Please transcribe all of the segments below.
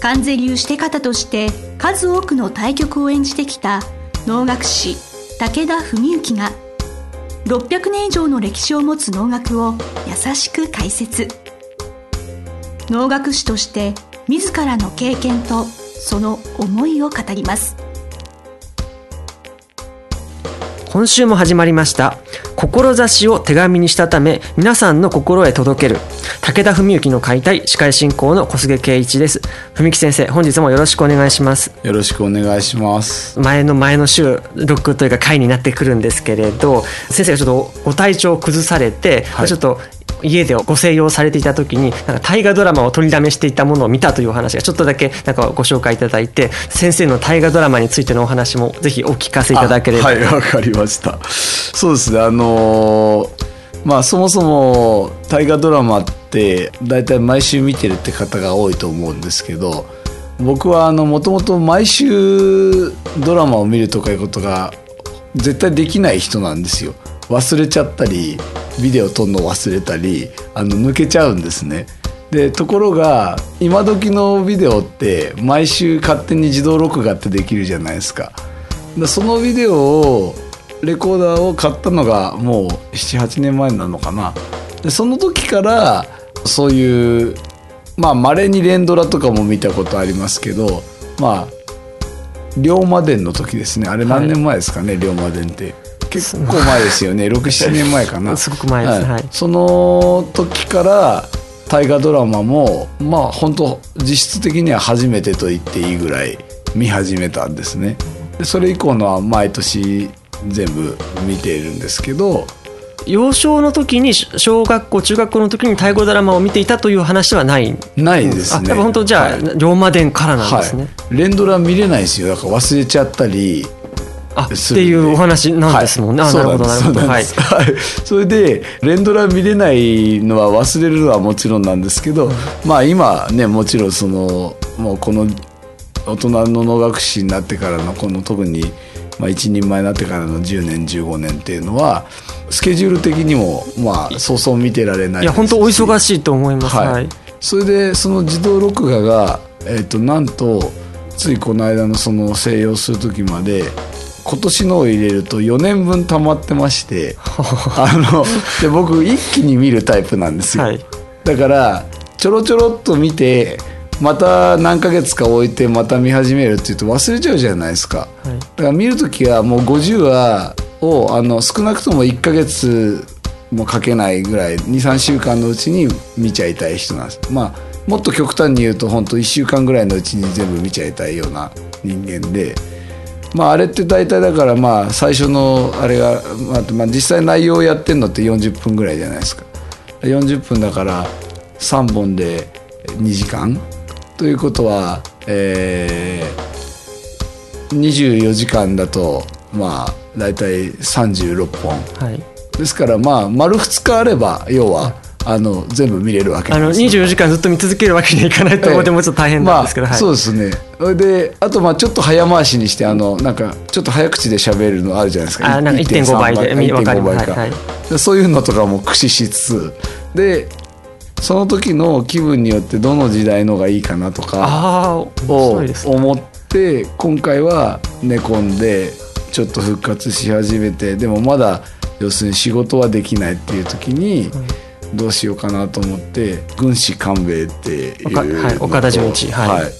関税流して方として数多くの対局を演じてきた能楽師武田文幸が600年以上の歴史を持つ能楽を優しく解説。能楽師として自らの経験とその思いを語ります。今週も始まりました志を手紙にしたため皆さんの心へ届ける武田文幸の解体司会進行の小菅圭一です。文幸先生本日もよろしくお願いします。よろしくお願いします。前の前の週録というか回になってくるんですけれど先生がちょっとご体調を崩されて、はい、ちょっと家でご静養されていた時になんか大河ドラマを取りだめしていたものを見たというお話がちょっとだけなんかご紹介いただいて先生の大河ドラマについてのお話もぜひお聞かせいただければ。はいわかりました。そうですねあのーまあそもそも大河ドラマって大体毎週見てるって方が多いと思うんですけど僕はもともと毎週ドラマを見るとかいうことが絶対できない人なんですよ。忘れちゃったりビデオ撮るの忘れたりあの抜けちゃうんですね。でところが今時のビデオって毎週勝手に自動録画ってできるじゃないですか。そのビデオをレコーダーを買ったのがもう78年前なのかな。でその時からそういうまあ稀に連ドラとかも見たことありますけどまあ龍馬伝の時ですね。あれ何年前ですかね、はい、龍馬伝って。結構前ですよね。67年前かな。すごく前です、はい、はい、その時から大河ドラマもまあ本当実質的には初めてと言っていいぐらい見始めたんですね。でそれ以降のは毎年全部見ているんですけど幼少の時に小学校中学校の時に大河ドラマを見ていたという話はないないですね。あ本当じゃあ、はい、龍馬伝からなんですね、はい、連ドラ見れないですよ。だから忘れちゃったりあっていうお話なんですもんね、はい、あなるほどなるほど。はい、それで連ドラ見れないのは忘れるのはもちろんなんですけど、うん、まあ今ねもちろんそのもうこの大人の能楽師になってからのこの特にまあ、一人前になってからの10年15年っていうのはスケジュール的にもまあそうそう見てられないいや本当お忙しいと思います、はい、それでその自動録画が、えー、となんとついこの間のその静養する時まで今年のを入れると4年分溜まってまして あので僕一気に見るタイプなんですよ、はい、だからちょろちょろっと見てまた何ヶ月か置いてまた見始めるっていうと忘れちゃうじゃないですか、はい、だから見る時はもう50話をあの少なくとも1ヶ月もかけないぐらい23週間のうちに見ちゃいたい人なんです。まあもっと極端に言うと本当1週間ぐらいのうちに全部見ちゃいたいような人間で。まあ、あれって大体だからまあ最初のあれが、まあ、実際内容をやってんのって40分ぐらいじゃないですか。40分だから3本で2時間ということは、えー、24時間だとまあ大体36本、はい、ですからまあ丸2日あれば要は、あの全部見れるわけです、ね、あの24時間ずっと見続けるわけにはいかないと思ってもちょっと大変なんですけど、まあ、そうですね。それであとまあちょっと早回しにしてあのなんかちょっと早口で喋るのあるじゃないですか。あなんか1.5倍で1.5倍か、はいはい、そういうのとかも駆使しつつ。でその時の気分によってどの時代のがいいかなとかを思って今回は寝込んでちょっと復活し始めてでもまだ要するに仕事はできないっていう時にどうしようかなと思って軍師官兵衛っていうはい、岡田准一、はい、はい、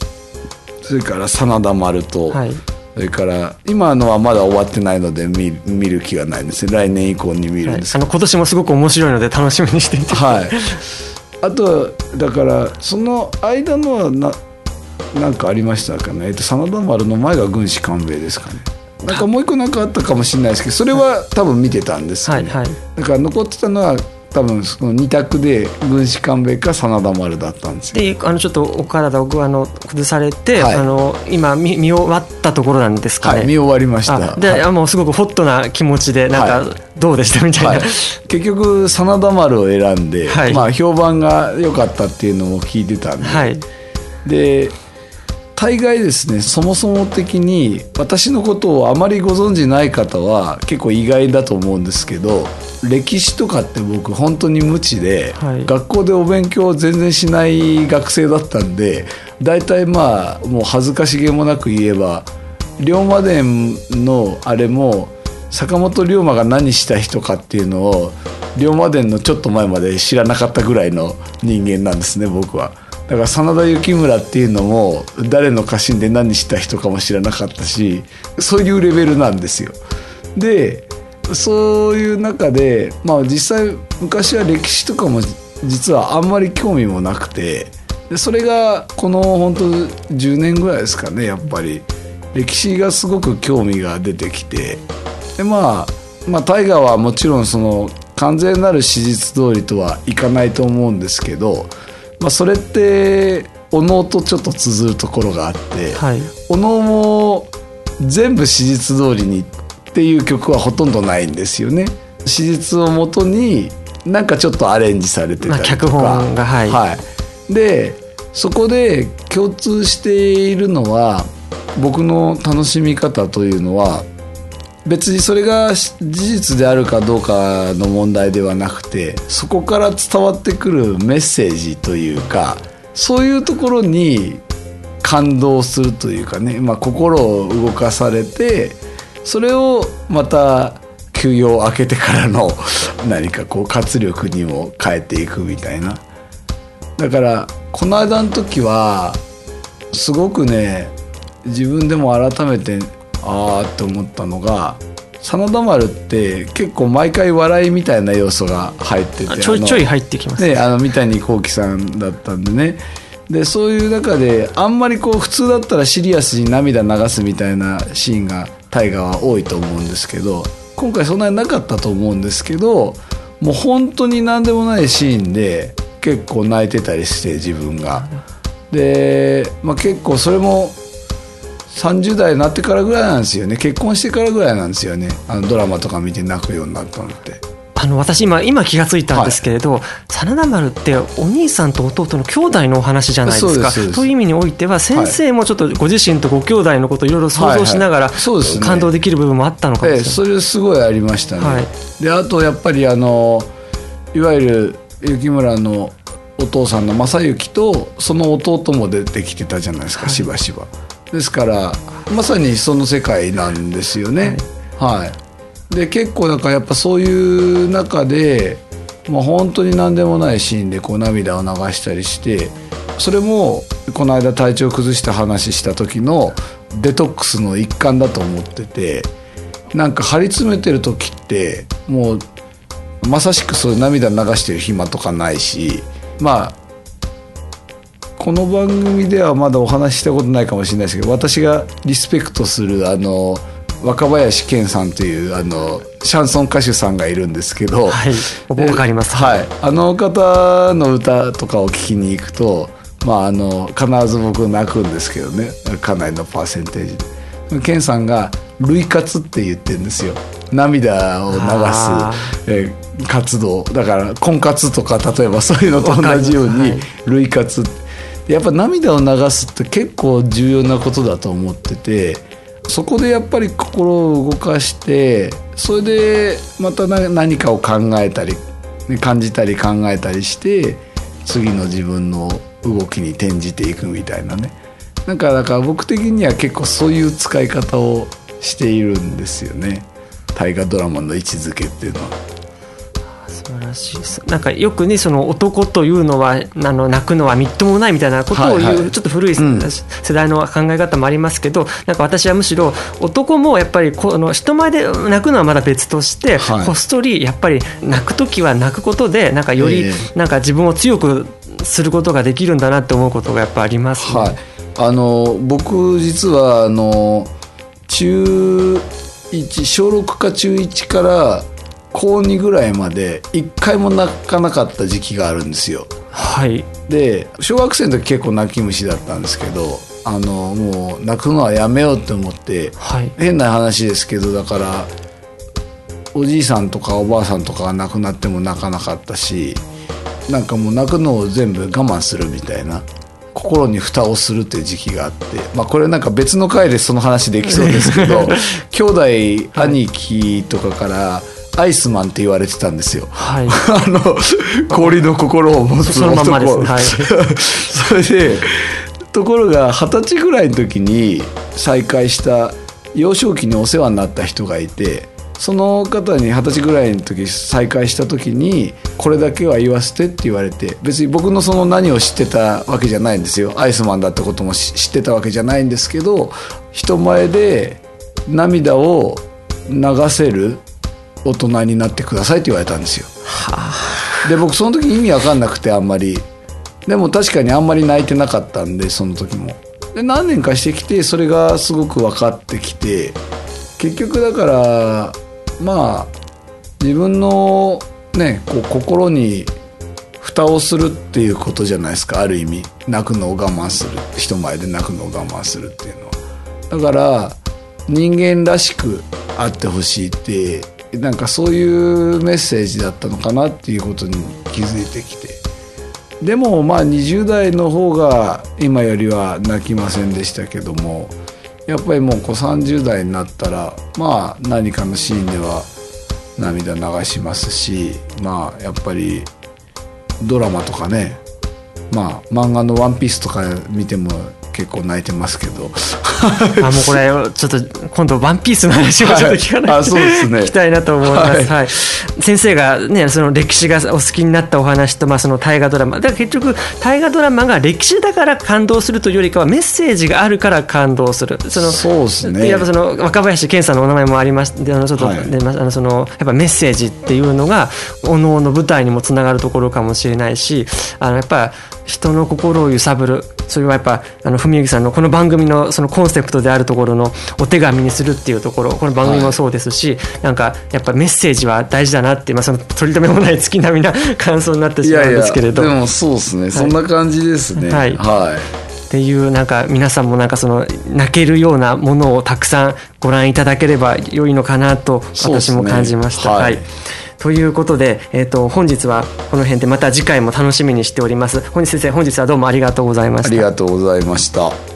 それから真田丸と、はい、それから今のはまだ終わってないので見見る気がないんです来年以降に見るんです、はい、あの今年もすごく面白いので楽しみにしていて。はい あとだからその間のはななんかありましたかね、えっと、真田丸の前が軍師官兵衛ですかね。なんかもう一個なんかあったかもしれないですけどそれは多分見てたんですよね、はいはい、だから残ってたのは多分その2択で軍師官兵衛か真田丸だったんですよ。であのちょっとお体をあの崩されて、はい。あの今見見終わったところなんですかね、はい見終わりました。あで、はい。あもうすごくホットな気持ちでなんか、はどうでしたみたいな、はい、結局真田丸を選んで、はい。まあ、評判が良かったっていうのも聞いてたんで、はい。で大概ですねそもそも的に私のことをあまりご存じない方は結構意外だと思うんですけど歴史とかって僕本当に無知で、はい学校でお勉強を全然しない学生だったんで大体まあもう恥ずかしげもなく言えば龍馬伝のあれも坂本龍馬が何した人かっていうのを龍馬伝のちょっと前まで知らなかったぐらいの人間なんですね僕は。だから真田幸村っていうのも誰の家臣で何した人かも知らなかったしそういうレベルなんですよ。でそういう中でまあ実際昔は歴史とかも実はあんまり興味もなくてでそれがこの本当10年ぐらいですかねやっぱり歴史がすごく興味が出てきてでまあまあ大河はもちろんその完全なる史実通りとはいかないと思うんですけど、まあ、それっておのおとちょっと通ずるところがあって、はい。おのも全部史実通りにっていう曲はほとんどないんですよね。史実をもとになんかちょっとアレンジされてたりとか、まあ脚本がはい。でそこで共通しているのは僕の楽しみ方というのは別にそれが事実であるかどうかの問題ではなくてそこから伝わってくるメッセージというかそういうところに感動するというかね、まあ、心を動かされてそれをまた休養を明けてからの 何かこう活力にも変えていくみたいな。だからこの間の時はすごくね自分でも改めてああって思ったのが真田丸って結構毎回笑いみたいな要素が入っててちょいちょい入ってきますね、あの三谷幸喜さんだったんでねでそういう中であんまりこう普通だったらシリアスに涙流すみたいなシーンが大河は多いと思うんですけど今回そんなになかったと思うんですけどもう本当に何でもないシーンで結構泣いてたりして自分が。で、まあ、結構それも30代になってからぐらいなんですよね。結婚してからぐらいなんですよね。あのドラマとか見て泣くようになったのって。あの私今今気がついたんですけれど、真田丸ってお兄さんと弟の兄弟のお話じゃないですか。という意味においては先生もちょっとご自身とご兄弟のことをいろいろ想像しながらはいね。感動できる部分もあったのかもしれええ、ない、それすごいありましたね。はい。であとやっぱりあのいわゆる雪村のお父さんの正行とその弟も出てきてたじゃないですか、しばしば。ですからまさにその世界なんですよね。はい、で結構なんかやっぱそういう中で、まあ、本当に何でもないシーンでこう涙を流したりしてそれもこの間体調崩した話した時のデトックスの一環だと思っててなんか張り詰めてる時ってもうまさしくそういう涙流してる暇とかないしまあこの番組ではまだお話ししたことないかもしれないですけど私がリスペクトするあの若林健さんというあのシャンソン歌手さんがいるんですけど、はいわかります。はい、あの方の歌とかを聴きに行くと、まあ、あの必ず僕泣くんですけどね。かなりのパーセンテージで。健さんが「涙活」って言ってるんですよ。涙を流すあ、えー活動。だから婚活とか例えばそういうのと同じように涙活やっぱ涙を流すって結構重要なことだと思っててそこでやっぱり心を動かしてそれでまた何かを考えたり感じたり考えたりして次の自分の動きに転じていくみたいなねなんかだから僕的には結構そういう使い方をしているんですよね大河ドラマの位置づけっていうのは。素晴らしい。ですなんかよくねその男というのはあの泣くのはみっともないみたいなことを言う、はい。はいちょっと古い世うん。代の考え方もありますけど、なんか私はむしろ男もやっぱりこの人前で泣くのはまだ別として、はい。こっそりやっぱり泣く時は泣くことでなんかよりえなんか自分を強くすることができるんだなって思うことがやっぱありますね、はい、あの僕実はあの中1小6か中1から高2ぐらいまで一回も泣かなかった時期があるんですよ。はい。で小学生の時結構泣き虫だったんですけどあのもう泣くのはやめようって思ってはい。変な話ですけどだからおじいさんとかおばあさんとかが亡くなっても泣かなかったしなんかもう泣くのを全部我慢するみたいな心に蓋をするっていう時期があってまあこれなんか別の回でその話できそうですけど 兄弟兄貴とかからアイスマンって言われてたんですよ。はい。あの氷の心を持つそのまんまです男はい。それでところが二十歳ぐらいの時に再会した幼少期にお世話になった人がいてその方に二十歳ぐらいの時再会した時にこれだけは言わせてって言われて別に僕のその何を知ってたわけじゃないんですよ。アイスマンだってことも知知ってたわけじゃないんですけど人前で涙を流せる大人になってくださいって言われたんですよ。で僕その時意味わかんなくてあんまり。でも確かにあんまり泣いてなかったんでその時も。で何年かしてきてそれがすごく分かってきて結局だからまあ自分のねこう心に蓋をするっていうことじゃないですかある意味。泣くのを我慢する。人前で泣くのを我慢するっていうのは。だから人間らしくあってほしいってなんかそういうメッセージだったのかなっていうことに気づいてきて。でもまあ20代の方が今よりは泣きませんでしたけどもやっぱりもうこう30代になったらまあ何かのシーンでは涙流しますしまあやっぱりドラマとかねまあ漫画の「ワンピースとか見ても結構泣いてますけど。あもうこれちょっと今度ワンピースの話をちょっと聞かない、はいあそうですね。聞きたいなと思います、はい。はい。先生がねその歴史がお好きになったお話とまあその大河ドラマ。だから結局大河ドラマが歴史だから感動するというよりかはメッセージがあるから感動する。そのそうですね。やっぱその若林健さんのお名前もありましてあのちょっとはいあのそのやっぱメッセージっていうのがおのおの舞台にもつながるところかもしれないしあのやっぱ人の心を揺さぶる。それはやっぱあの文幸さんのこの番組のそのコンセプトであるところのお手紙にするっていうところこの番組もそうですし、なんかやっぱメッセージは大事だなって、まあ、その取り留めもない月並みな感想になってしまうんですけれど。でもそうですね、そんな感じですね。はい。はい。っていうなんか皆さんもなんかその泣けるようなものをたくさんご覧いただければ良いのかなと私も感じました。そうですねはい。ということで、えー、と本日はこの辺でまた次回も楽しみにしております。本日先生本日はどうもありがとうございました。ありがとうございました